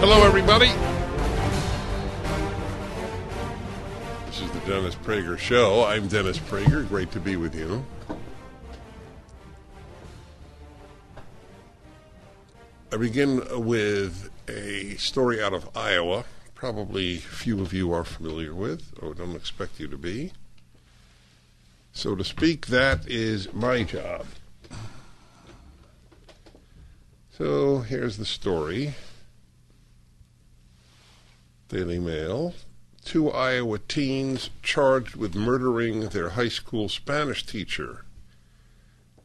Hello, everybody. This is the Dennis Prager Show. I'm Dennis Prager. Great to be with you. I begin with a story out of Iowa. Probably few of you are familiar with, or don't expect you to be. So to speak, that is my job. So here's the story. Daily Mail. Two Iowa teens charged with murdering their high school Spanish teacher.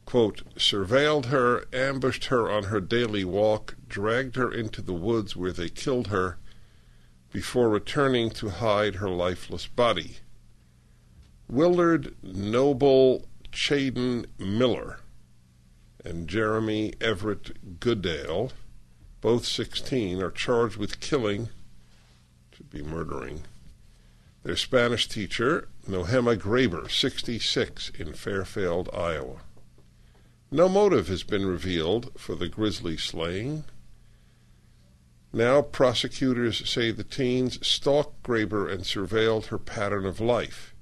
Quote, surveilled her, ambushed her on her daily walk, dragged her into the woods where they killed her before returning to hide her lifeless body. Willard Noble Chaiden Miller and Jeremy Everett Goodale, both 16, are charged with killing, be murdering, their Spanish teacher, Nohema Graber, 66, in Fairfield, Iowa. No motive has been revealed for the grisly slaying. Now prosecutors say the teens stalked Graber and surveilled her pattern of life.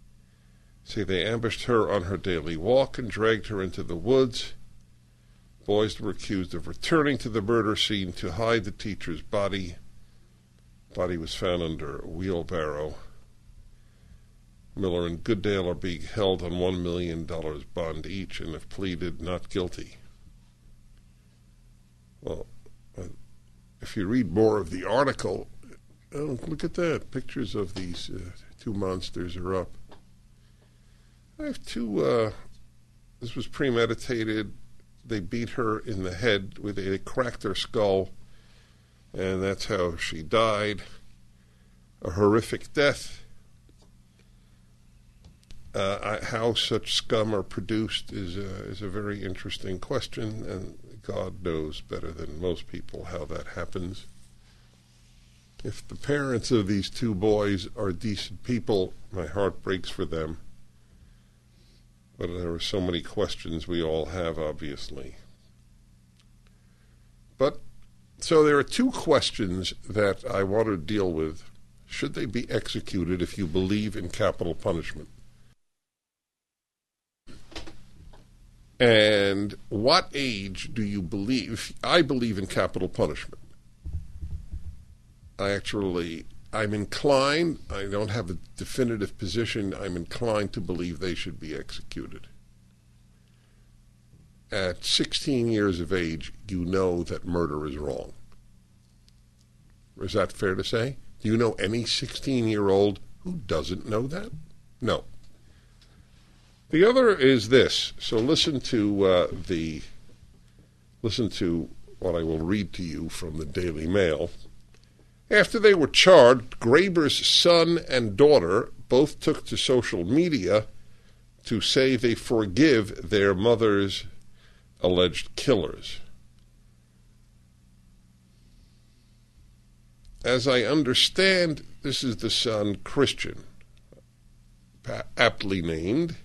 Say they ambushed her on her daily walk and dragged her into the woods. Boys were accused of returning to the murder scene to hide the teacher's body. Body was found under a wheelbarrow. Miller and Goodale are being held on $1 million bond each and have pleaded not guilty. Well, uh, if you read more of the article, oh, look at that. Pictures of these uh, two monsters are up. I have two. Uh, this was premeditated. They beat her in the head with they cracked her skull, and that's how she died. A horrific death. Uh, how such scum are produced is a, is a very interesting question, and God knows better than most people how that happens. If the parents of these two boys are decent people, my heart breaks for them. But there are so many questions we all have, obviously. But so there are two questions that I want to deal with. Should they be executed if you believe in capital punishment? And what age do you believe? I believe in capital punishment. I actually, I'm inclined, I don't have a definitive position, I'm inclined to believe they should be executed. At 16 years of age, you know that murder is wrong. Is that fair to say? Do you know any 16 year old who doesn't know that? No. The other is this. So listen to uh, the listen to what I will read to you from the Daily Mail. After they were charged, Graber's son and daughter both took to social media to say they forgive their mother's alleged killers. As I understand, this is the son Christian, aptly named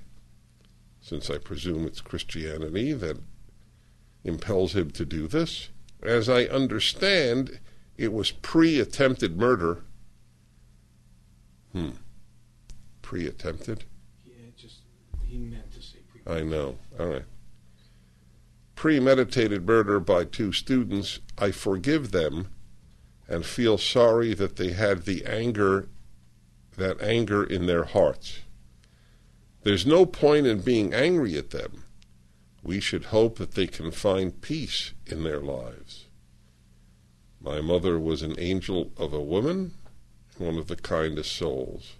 since I presume it's Christianity that impels him to do this. As I understand, it was pre attempted murder. Hmm. Pre attempted? Yeah, just, he meant to say pre I know. All right. Premeditated murder by two students. I forgive them and feel sorry that they had the anger, that anger in their hearts. There's no point in being angry at them. We should hope that they can find peace in their lives. My mother was an angel of a woman, one of the kindest souls.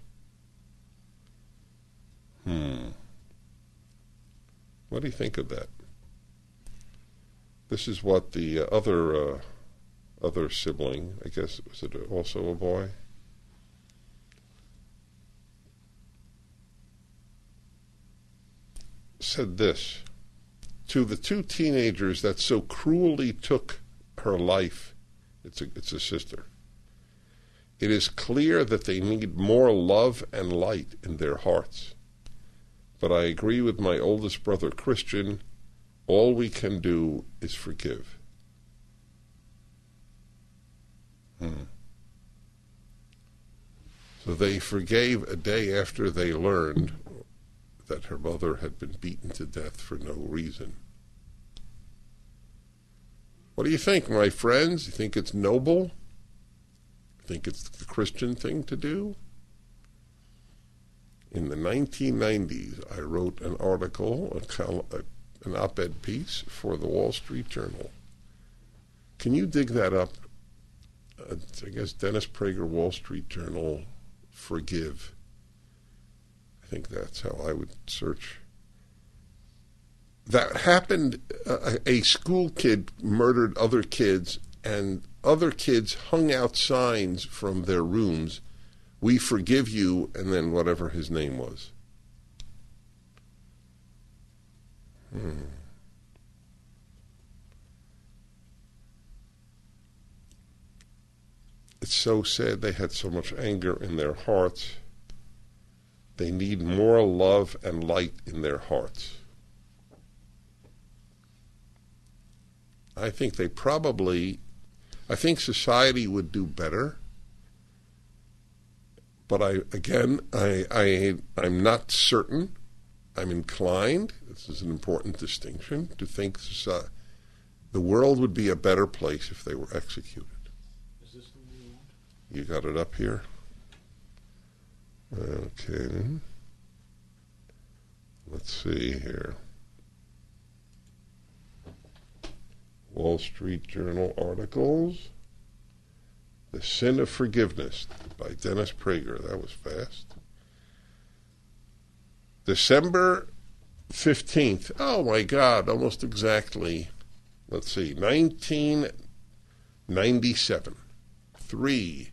Hmm. What do you think of that? This is what the uh, other uh, other sibling, I guess, was it also a boy? Said this to the two teenagers that so cruelly took her life. It's a, it's a sister. It is clear that they need more love and light in their hearts. But I agree with my oldest brother Christian. All we can do is forgive. Hmm. So they forgave a day after they learned that her mother had been beaten to death for no reason. What do you think, my friends? You think it's noble? Think it's the Christian thing to do? In the 1990s, I wrote an article, a, an op ed piece for the Wall Street Journal. Can you dig that up? Uh, I guess Dennis Prager, Wall Street Journal, forgive. I think that's how I would search. That happened. Uh, a school kid murdered other kids, and other kids hung out signs from their rooms We forgive you, and then whatever his name was. Hmm. It's so sad they had so much anger in their hearts. They need more love and light in their hearts. I think they probably, I think society would do better. But I, again, I, I, I'm not certain. I'm inclined, this is an important distinction, to think society, uh, the world would be a better place if they were executed. Is this the one you want? You got it up here? Okay. Let's see here. Wall Street Journal articles. The Sin of Forgiveness by Dennis Prager. That was fast. December 15th. Oh my God, almost exactly. Let's see, 1997. 3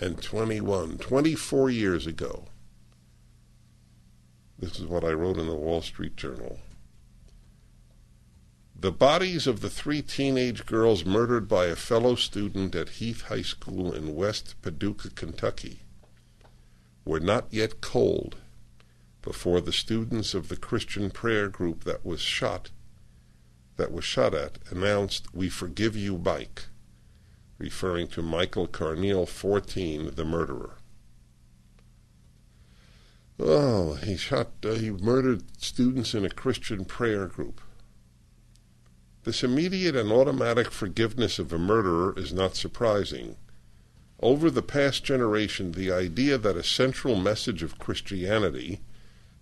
and 21, 24 years ago. This is what I wrote in the Wall Street Journal. The bodies of the three teenage girls murdered by a fellow student at Heath High School in West Paducah, Kentucky, were not yet cold before the students of the Christian prayer group that was shot that was shot at announced, "We forgive you, Mike," referring to Michael Carneal, 14, the murderer. Oh, he shot, uh, he murdered students in a Christian prayer group. This immediate and automatic forgiveness of a murderer is not surprising. Over the past generation, the idea that a central message of Christianity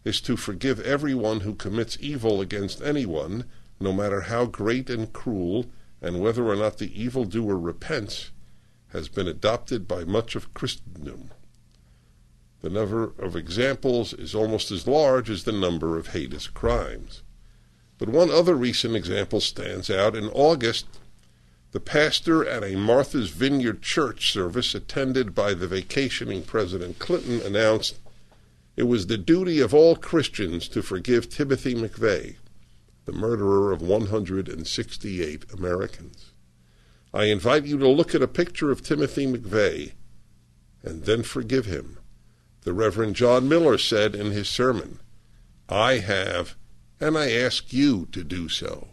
is to forgive everyone who commits evil against anyone, no matter how great and cruel, and whether or not the evildoer repents, has been adopted by much of Christendom. The number of examples is almost as large as the number of heinous crimes. But one other recent example stands out. In August, the pastor at a Martha's Vineyard church service attended by the vacationing President Clinton announced it was the duty of all Christians to forgive Timothy McVeigh, the murderer of 168 Americans. I invite you to look at a picture of Timothy McVeigh and then forgive him. The Reverend John Miller said in his sermon, I have and I ask you to do so.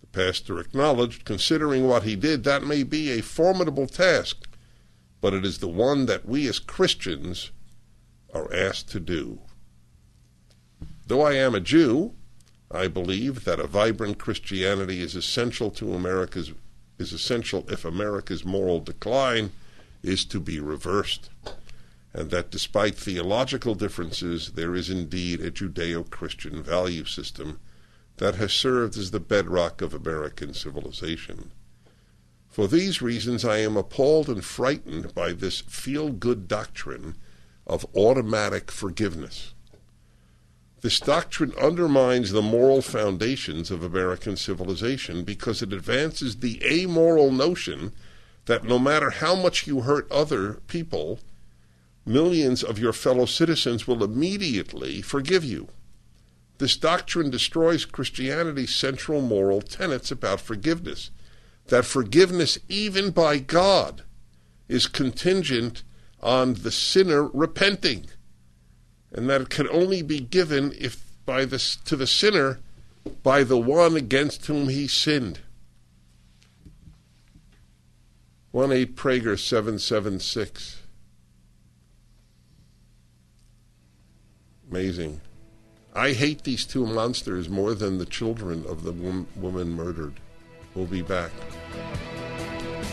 The pastor acknowledged, considering what he did, that may be a formidable task, but it is the one that we as Christians are asked to do. Though I am a Jew, I believe that a vibrant Christianity is essential to America's is essential if America's moral decline is to be reversed and that despite theological differences, there is indeed a Judeo Christian value system that has served as the bedrock of American civilization. For these reasons, I am appalled and frightened by this feel good doctrine of automatic forgiveness. This doctrine undermines the moral foundations of American civilization because it advances the amoral notion that no matter how much you hurt other people, millions of your fellow citizens will immediately forgive you. This doctrine destroys Christianity's central moral tenets about forgiveness that forgiveness, even by God, is contingent on the sinner repenting, and that it can only be given if by the, to the sinner by the one against whom he sinned. 1 8 Prager 776. Amazing. I hate these two monsters more than the children of the wom- woman murdered. We'll be back.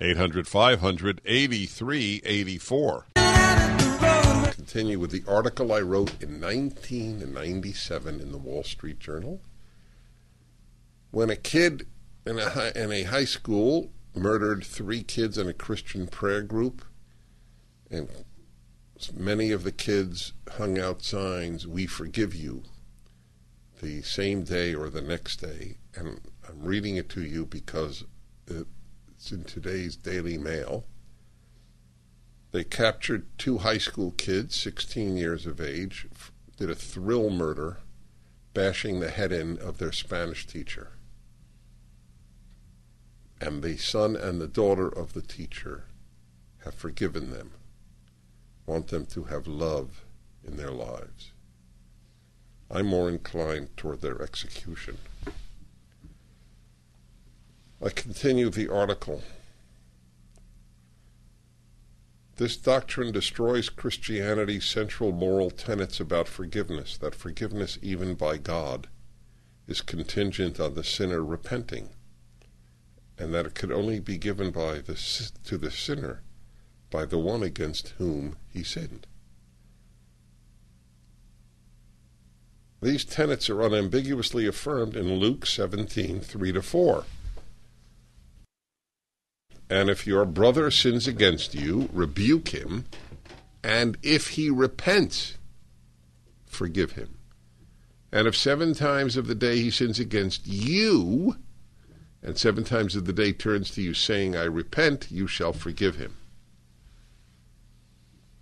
800 500 8384. Continue with the article I wrote in 1997 in the Wall Street Journal. When a kid in a high, in a high school murdered three kids in a Christian prayer group, and many of the kids hung out signs, We forgive you, the same day or the next day. And I'm reading it to you because it, it's in today's Daily Mail. They captured two high school kids, 16 years of age, did a thrill murder, bashing the head in of their Spanish teacher. And the son and the daughter of the teacher have forgiven them, want them to have love in their lives. I'm more inclined toward their execution. I continue the article. This doctrine destroys Christianity's central moral tenets about forgiveness, that forgiveness, even by God, is contingent on the sinner repenting, and that it could only be given by the, to the sinner by the one against whom he sinned. These tenets are unambiguously affirmed in Luke 17 3 to 4. And if your brother sins against you, rebuke him, and if he repents, forgive him. And if seven times of the day he sins against you, and seven times of the day turns to you saying, I repent, you shall forgive him.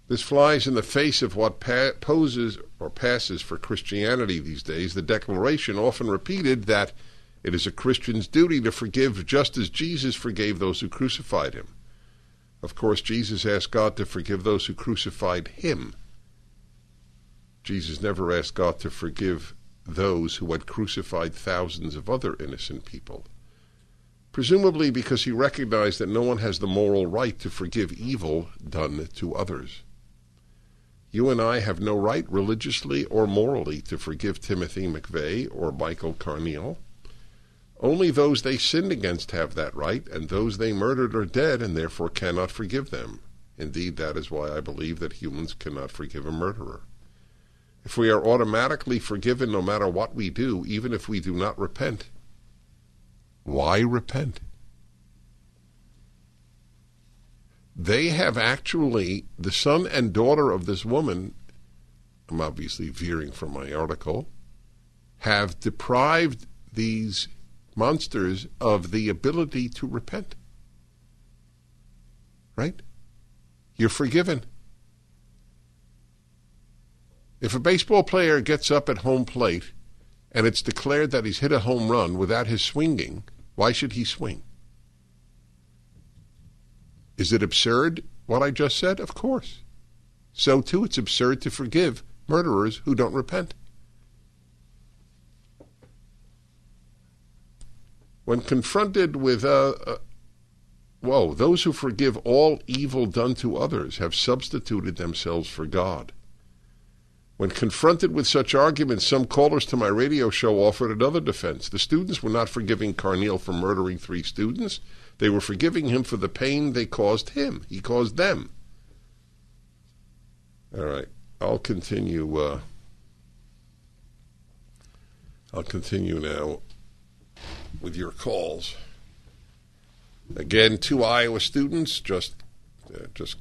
This flies in the face of what pa- poses or passes for Christianity these days, the declaration often repeated that it is a Christian's duty to forgive just as Jesus forgave those who crucified him. Of course, Jesus asked God to forgive those who crucified him. Jesus never asked God to forgive those who had crucified thousands of other innocent people. Presumably because he recognized that no one has the moral right to forgive evil done to others. You and I have no right, religiously or morally, to forgive Timothy McVeigh or Michael Carneal. Only those they sinned against have that right, and those they murdered are dead and therefore cannot forgive them. Indeed, that is why I believe that humans cannot forgive a murderer. If we are automatically forgiven no matter what we do, even if we do not repent, why repent? They have actually, the son and daughter of this woman, I'm obviously veering from my article, have deprived these monsters of the ability to repent. Right? You're forgiven. If a baseball player gets up at home plate and it's declared that he's hit a home run without his swinging, why should he swing? Is it absurd what I just said? Of course. So, too, it's absurd to forgive murderers who don't repent. When confronted with, uh, uh, whoa, those who forgive all evil done to others have substituted themselves for God. When confronted with such arguments, some callers to my radio show offered another defense. The students were not forgiving Carneal for murdering three students. They were forgiving him for the pain they caused him. He caused them. All right. I'll continue. Uh, I'll continue now with your calls. Again, two Iowa students just, uh, just,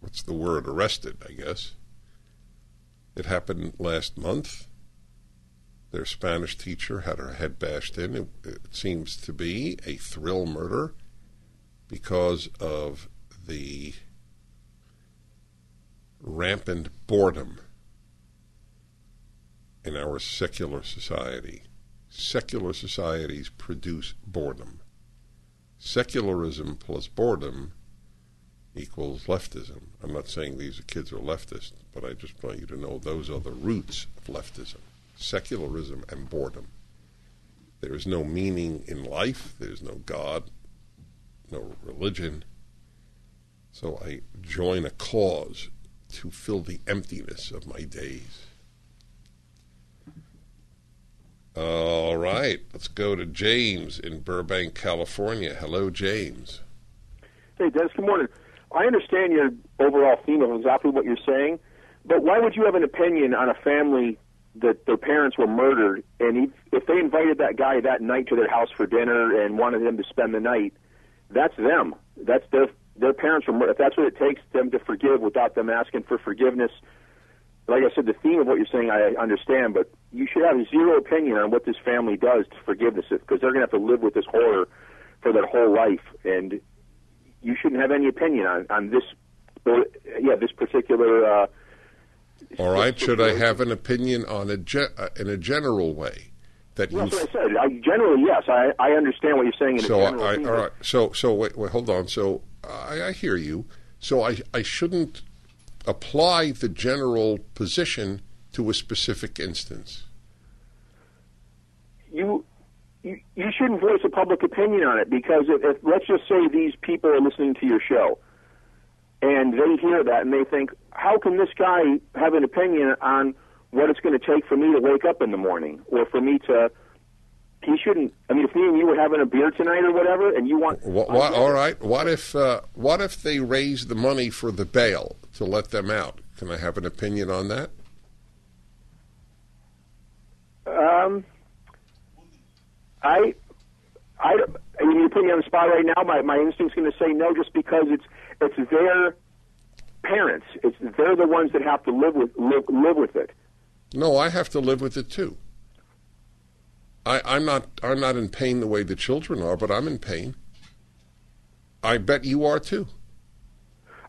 what's the word? Arrested, I guess. It happened last month. Their Spanish teacher had her head bashed in. It, it seems to be a thrill murder because of the rampant boredom in our secular society. Secular societies produce boredom. Secularism plus boredom equals leftism. I'm not saying these kids are leftist, but I just want you to know those are the roots of leftism secularism and boredom. There is no meaning in life, there's no God, no religion. So I join a cause to fill the emptiness of my days. All right, let's go to James in Burbank, California. Hello, James. Hey, Dennis, good morning. I understand your overall theme of exactly what you're saying, but why would you have an opinion on a family that their parents were murdered, and if they invited that guy that night to their house for dinner and wanted him to spend the night, that's them. That's their their parents were murdered. If that's what it takes them to forgive without them asking for forgiveness, like I said, the theme of what you're saying I understand, but you should have zero opinion on what this family does to forgive this because they're going to have to live with this horror for their whole life, and you shouldn't have any opinion on on this. Yeah, this particular. Uh, All right. Should I have an opinion on a ge- uh, in a general way? That well, that's what I said. I, generally, yes, I, I understand what you're saying. In so, a general I, all right. So, so wait, wait, hold on. So, I, I hear you. So, I, I shouldn't apply the general position to a specific instance. you you, you shouldn't voice a public opinion on it because if, if let's just say these people are listening to your show and they hear that and they think, how can this guy have an opinion on what it's going to take for me to wake up in the morning or for me to? He shouldn't. I mean, if me and you were having a beer tonight or whatever, and you want, What, what, all right. What if uh, what if they raise the money for the bail to let them out? Can I have an opinion on that? Um, I, I, I mean, you put me on the spot right now. My my instinct's going to say no, just because it's it's their parents. It's they're the ones that have to live with live, live with it. No, I have to live with it too. I, I'm not I'm not in pain the way the children are, but I'm in pain. I bet you are too.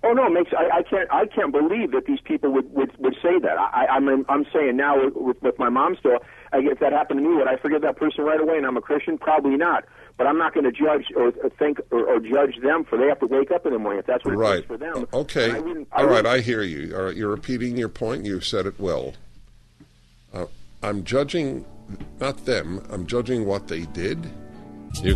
Oh no, it makes I, I can't I can't believe that these people would would, would say that. I, I'm I'm saying now with, with my mom still. I, if that happened to me, would I forgive that person right away? And I'm a Christian, probably not. But I'm not going to judge or think or, or judge them for they have to wake up in the morning if that's what it Right. takes for them. Okay. I wouldn't- I All right. wouldn't- I hear you. All right. You're repeating your point. You said it well. Uh, I'm judging not them. I'm judging what they did. You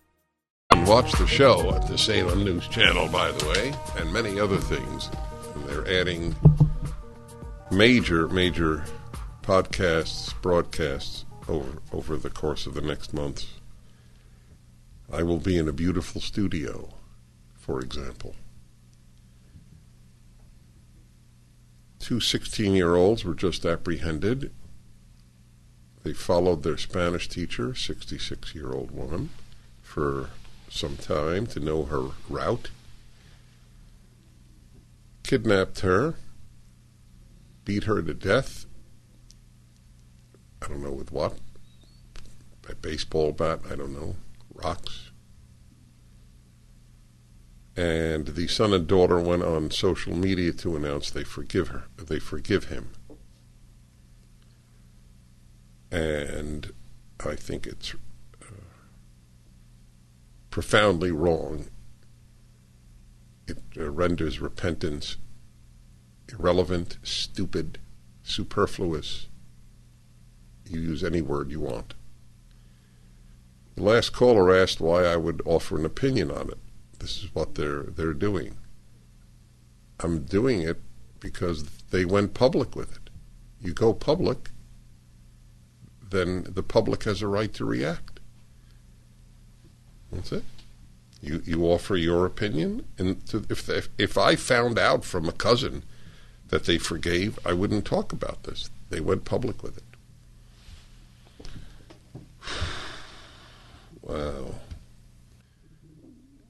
Watch the show at the Salem News Channel, by the way, and many other things. And they're adding major, major podcasts, broadcasts over over the course of the next month. I will be in a beautiful studio, for example. Two 16 year olds were just apprehended. They followed their Spanish teacher, 66 year old woman, for some time to know her route. Kidnapped her, beat her to death. I don't know with what. A baseball bat, I don't know. Rocks. And the son and daughter went on social media to announce they forgive her. They forgive him. And I think it's profoundly wrong. It uh, renders repentance irrelevant, stupid, superfluous. You use any word you want. The last caller asked why I would offer an opinion on it. This is what they're they're doing. I'm doing it because they went public with it. You go public, then the public has a right to react. That's it. You you offer your opinion, and to, if if if I found out from a cousin that they forgave, I wouldn't talk about this. They went public with it. Wow.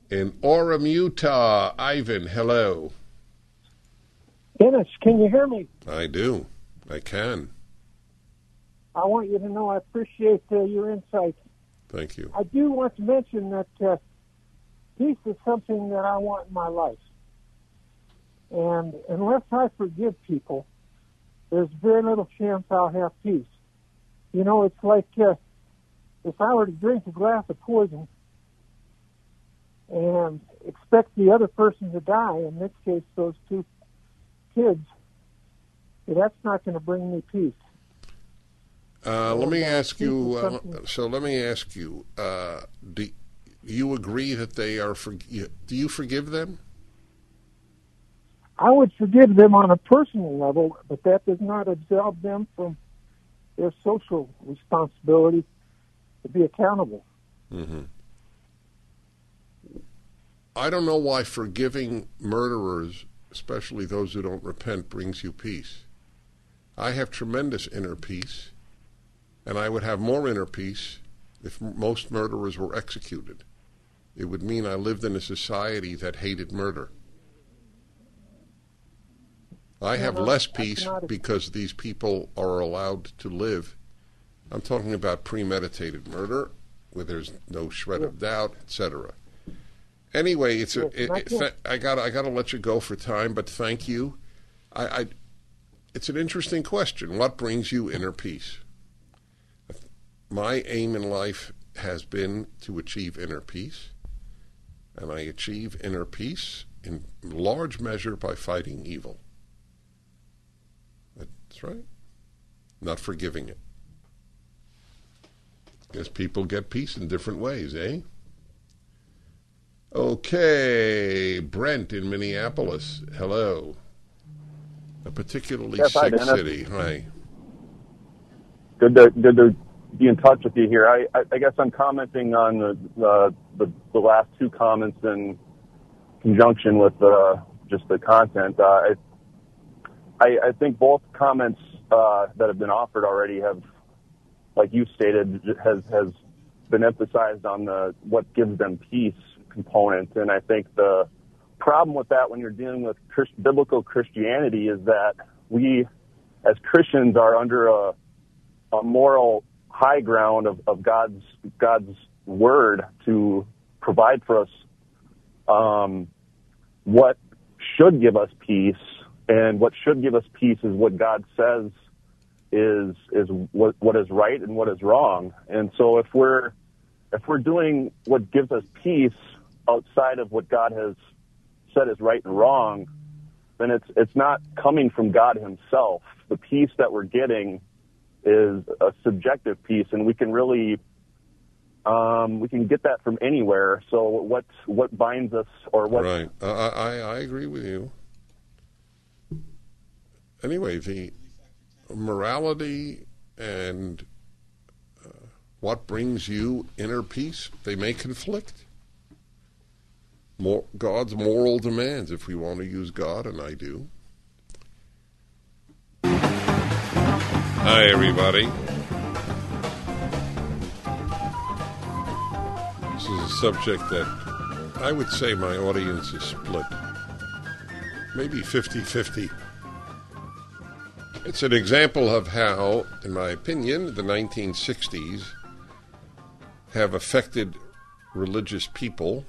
In Orem, Utah, Ivan, hello. Dennis, can you hear me? I do. I can. I want you to know I appreciate uh, your insight. Thank you. I do want to mention that uh, peace is something that I want in my life. And unless I forgive people, there's very little chance I'll have peace. You know, it's like uh, if I were to drink a glass of poison and expect the other person to die, in this case, those two kids, that's not going to bring me peace. Uh, let me ask you. Uh, so let me ask you: uh, Do you agree that they are? For, do you forgive them? I would forgive them on a personal level, but that does not absolve them from their social responsibility to be accountable. Mm-hmm. I don't know why forgiving murderers, especially those who don't repent, brings you peace. I have tremendous inner peace, and I would have more inner peace if most murderers were executed. It would mean I lived in a society that hated murder. I have less peace because these people are allowed to live. I'm talking about premeditated murder, where there's no shred of doubt, etc. Anyway, it's a. It, it, th- I got. I got to let you go for time, but thank you. I, I. It's an interesting question. What brings you inner peace? My aim in life has been to achieve inner peace, and I achieve inner peace in large measure by fighting evil. That's right. Not forgiving it. Guess people get peace in different ways, eh? Okay, Brent in Minneapolis. Hello. A particularly yes, sick hi, city. Hi. Good to good to be in touch with you here. I I, I guess I'm commenting on the, the the the last two comments in conjunction with uh, just the content. Uh, I, I I think both comments uh, that have been offered already have, like you stated, has has been emphasized on the what gives them peace component, and I think the problem with that when you're dealing with Christ, biblical Christianity is that we, as Christians, are under a, a moral high ground of, of God's God's word to provide for us um, what should give us peace, and what should give us peace is what God says is is what what is right and what is wrong. And so if we're if we're doing what gives us peace outside of what God has said is right and wrong, then it's it's not coming from God Himself. The peace that we're getting is a subjective piece, and we can really um, we can get that from anywhere. So what what binds us, or what? Right. I, I I agree with you. Anyway, the morality and uh, what brings you inner peace they may conflict. More, God's moral demands, if we want to use God, and I do. Hi, everybody. This is a subject that I would say my audience is split. Maybe 50 50. It's an example of how, in my opinion, the 1960s have affected religious people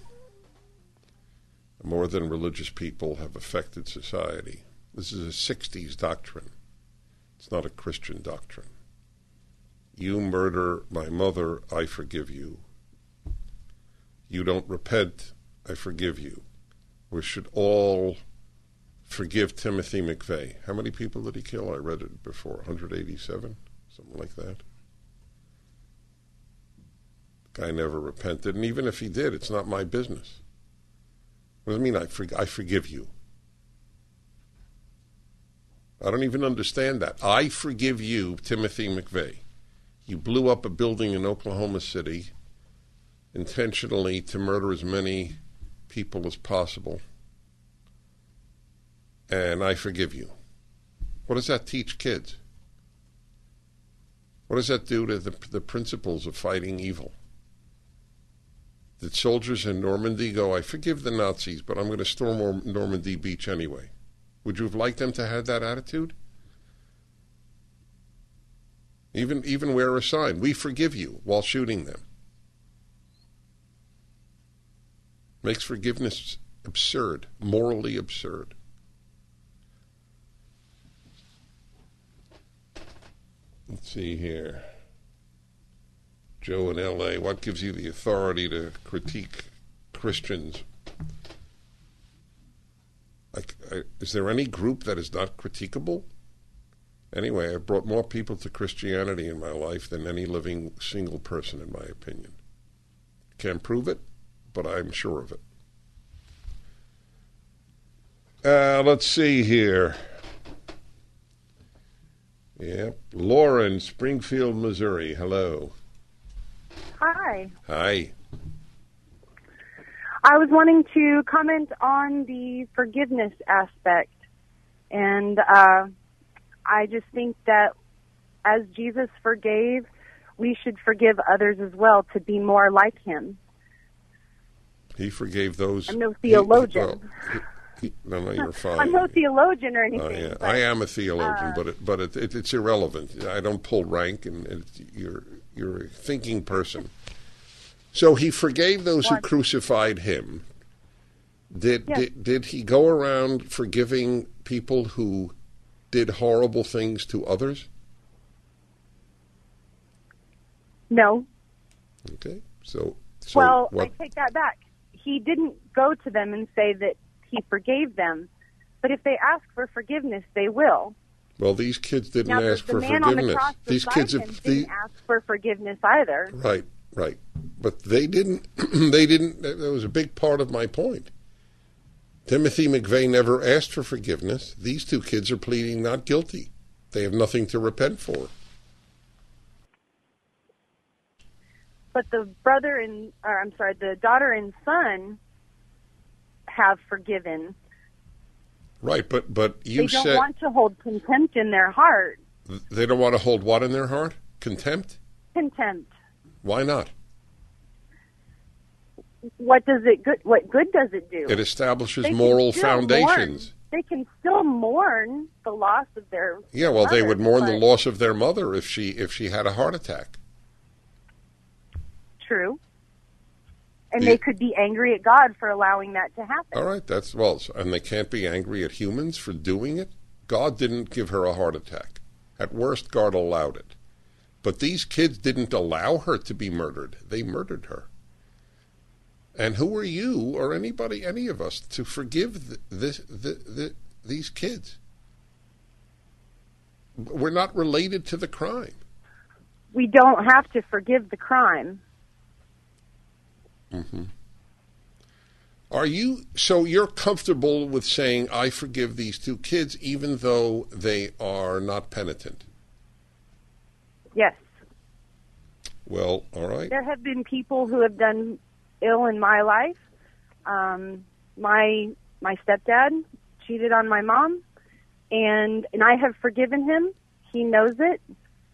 more than religious people have affected society. This is a 60s doctrine. It's not a Christian doctrine. You murder my mother, I forgive you. You don't repent, I forgive you. We should all forgive Timothy McVeigh. How many people did he kill? I read it before 187, something like that. The guy never repented, and even if he did, it's not my business. What does it mean I, I forgive you? I don't even understand that. I forgive you, Timothy McVeigh. You blew up a building in Oklahoma City intentionally to murder as many people as possible. And I forgive you. What does that teach kids? What does that do to the, the principles of fighting evil? Did soldiers in Normandy go, I forgive the Nazis, but I'm going to storm Normandy Beach anyway? Would you have liked them to have that attitude? Even even wear a sign, we forgive you while shooting them. Makes forgiveness absurd, morally absurd. Let's see here. Joe in LA, what gives you the authority to critique Christians? Like, is there any group that is not critiquable? Anyway, I've brought more people to Christianity in my life than any living single person, in my opinion. Can't prove it, but I'm sure of it. Uh, let's see here. Yep. Lauren, Springfield, Missouri. Hello. Hi. Hi. I was wanting to comment on the forgiveness aspect. And uh, I just think that as Jesus forgave, we should forgive others as well to be more like him. He forgave those. I'm no theologian. He, well, he, no, no, you're fine. I'm no theologian or anything. Oh, yeah. but, I am a theologian, uh, but it, but it, it, it's irrelevant. I don't pull rank, and it, you're you're a thinking person. So he forgave those who crucified him. Did, Yes. did did he go around forgiving people who did horrible things to others? No. Okay, so so well, what? I take that back. He didn't go to them and say that he forgave them. But if they ask for forgiveness, they will. well, these kids didn't now, ask the for man on the forgiveness. cross These kids have didn't the, ask for forgiveness either. Right, right. But they didn't. they didn't. That was a big part of my point. Timothy McVeigh never asked for forgiveness. These two kids are pleading not guilty. They have nothing to repent for. But the brother and, or I'm sorry, the daughter and son have forgiven. Right, but but you they don't said want to hold contempt in their heart. they don't want to hold what in their heart? Contempt? Contempt. Why not? What does it good? What good does it do? It establishes They moral foundations. mourn. They can still mourn the loss of their. Yeah, well, they would mourn the loss of their mother if she if she had a heart attack. True. And The- they could be angry at God for allowing that to happen. All right, that's well, and they can't be angry at humans for doing it. God didn't give her a heart attack. At worst, God allowed it. But these kids didn't allow her to be murdered. They murdered her. And who are you or anybody, any of us, to forgive th- this, the, the, these kids? We're not related to the crime. we don't have to forgive the crime. Mm-hmm. Are you so you're comfortable with saying I forgive these two kids even though they are not penitent? Yes. Well, all right. There have been people who have done ill in my life. Um, my my stepdad cheated on my mom, and and I have forgiven him. He knows it.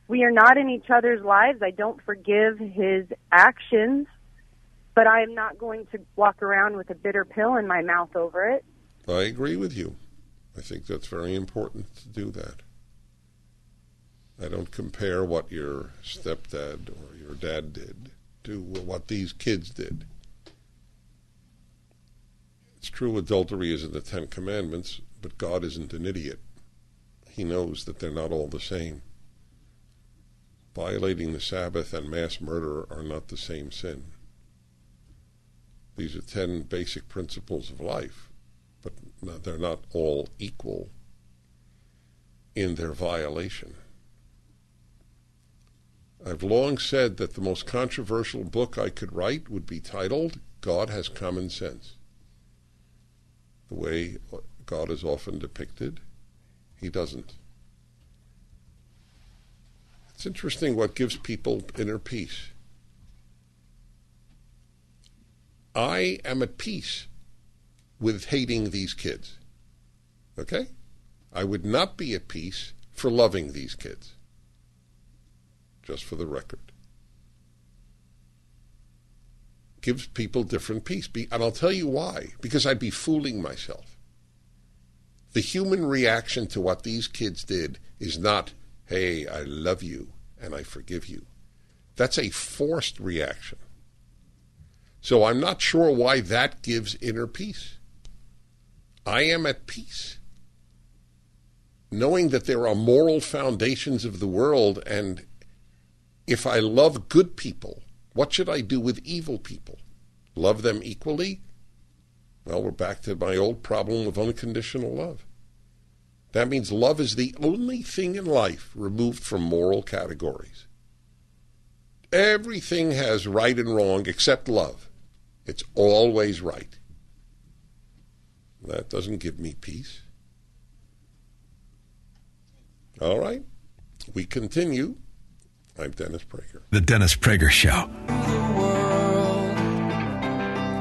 We are not in each other's lives. I don't forgive his actions, but I am not going to walk around with a bitter pill in my mouth over it. I agree with you. I think that's very important to do that. I don't compare what your stepdad or your dad did to what these kids did. It's true adultery is in the Ten Commandments, but God isn't an idiot. He knows that they're not all the same. Violating the Sabbath and mass murder are not the same sin. These are ten basic principles of life, but they're not all equal in their violation. I've long said that the most controversial book I could write would be titled God Has Common Sense. The way God is often depicted, he doesn't. It's interesting what gives people inner peace. I am at peace with hating these kids. Okay? I would not be at peace for loving these kids. Just for the record. Gives people different peace. And I'll tell you why. Because I'd be fooling myself. The human reaction to what these kids did is not, hey, I love you and I forgive you. That's a forced reaction. So I'm not sure why that gives inner peace. I am at peace. Knowing that there are moral foundations of the world, and if I love good people, what should I do with evil people? Love them equally? Well, we're back to my old problem of unconditional love. That means love is the only thing in life removed from moral categories. Everything has right and wrong except love. It's always right. That doesn't give me peace. All right. We continue. I'm Dennis Prager. The Dennis Prager Show.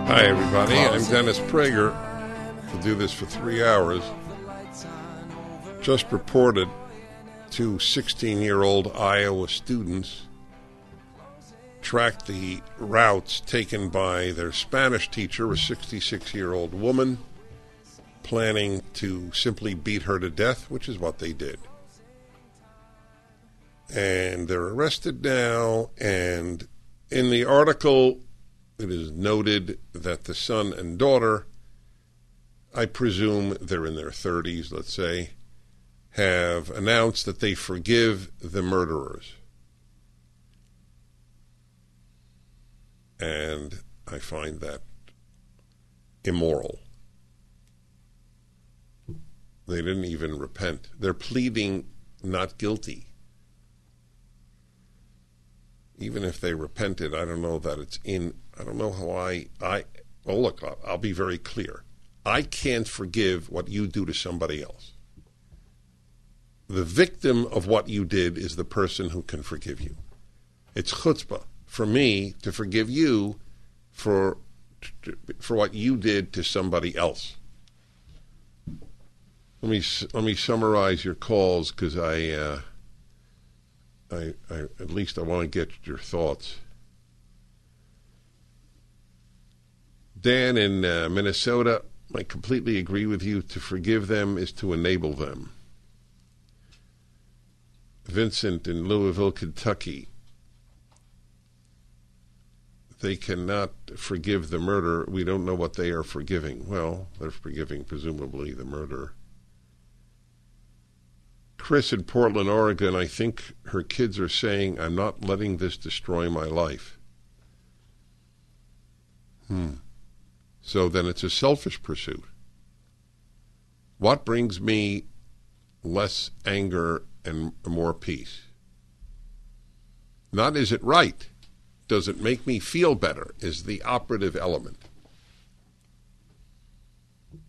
Hi, everybody. I'm Dennis Prager. We'll do this for three hours. Just reported two 16 year old Iowa students tracked the routes taken by their Spanish teacher, a 66 year old woman, planning to simply beat her to death, which is what they did. And they're arrested now, and in the article, it is noted that the son and daughter, I presume they're in their 30s, let's say, have announced that they forgive the murderers. And I find that immoral. They didn't even repent. They're pleading not guilty. Even if they repented, I don't know that it's in. I don't know how I. I. Oh, look, I'll, I'll be very clear. I can't forgive what you do to somebody else. The victim of what you did is the person who can forgive you. It's chutzpah for me to forgive you for for what you did to somebody else. Let me let me summarize your calls because I, uh, I, I at least I want to get your thoughts. Dan in uh, Minnesota, I completely agree with you. To forgive them is to enable them. Vincent in Louisville, Kentucky. They cannot forgive the murder. We don't know what they are forgiving. Well, they're forgiving, presumably, the murder. Chris in Portland, Oregon, I think her kids are saying, I'm not letting this destroy my life. Hmm. So then it's a selfish pursuit. What brings me less anger and more peace? Not is it right? Does it make me feel better? Is the operative element. I don't,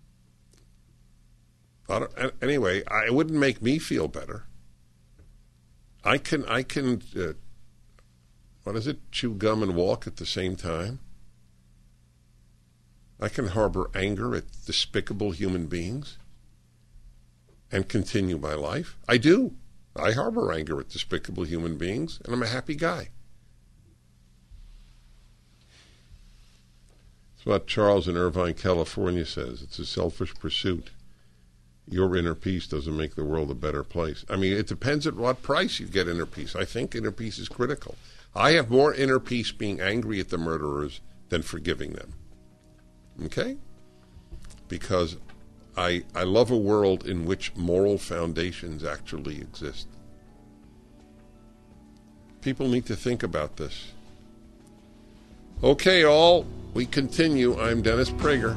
anyway, I, it wouldn't make me feel better. I can, I can, uh, what is it? Chew gum and walk at the same time. I can harbor anger at despicable human beings and continue my life. I do. I harbor anger at despicable human beings, and I'm a happy guy. It's what Charles in Irvine, California says. It's a selfish pursuit. Your inner peace doesn't make the world a better place. I mean, it depends at what price you get inner peace. I think inner peace is critical. I have more inner peace being angry at the murderers than forgiving them. Okay? Because I, I love a world in which moral foundations actually exist. People need to think about this. Okay, all, we continue. I'm Dennis Prager.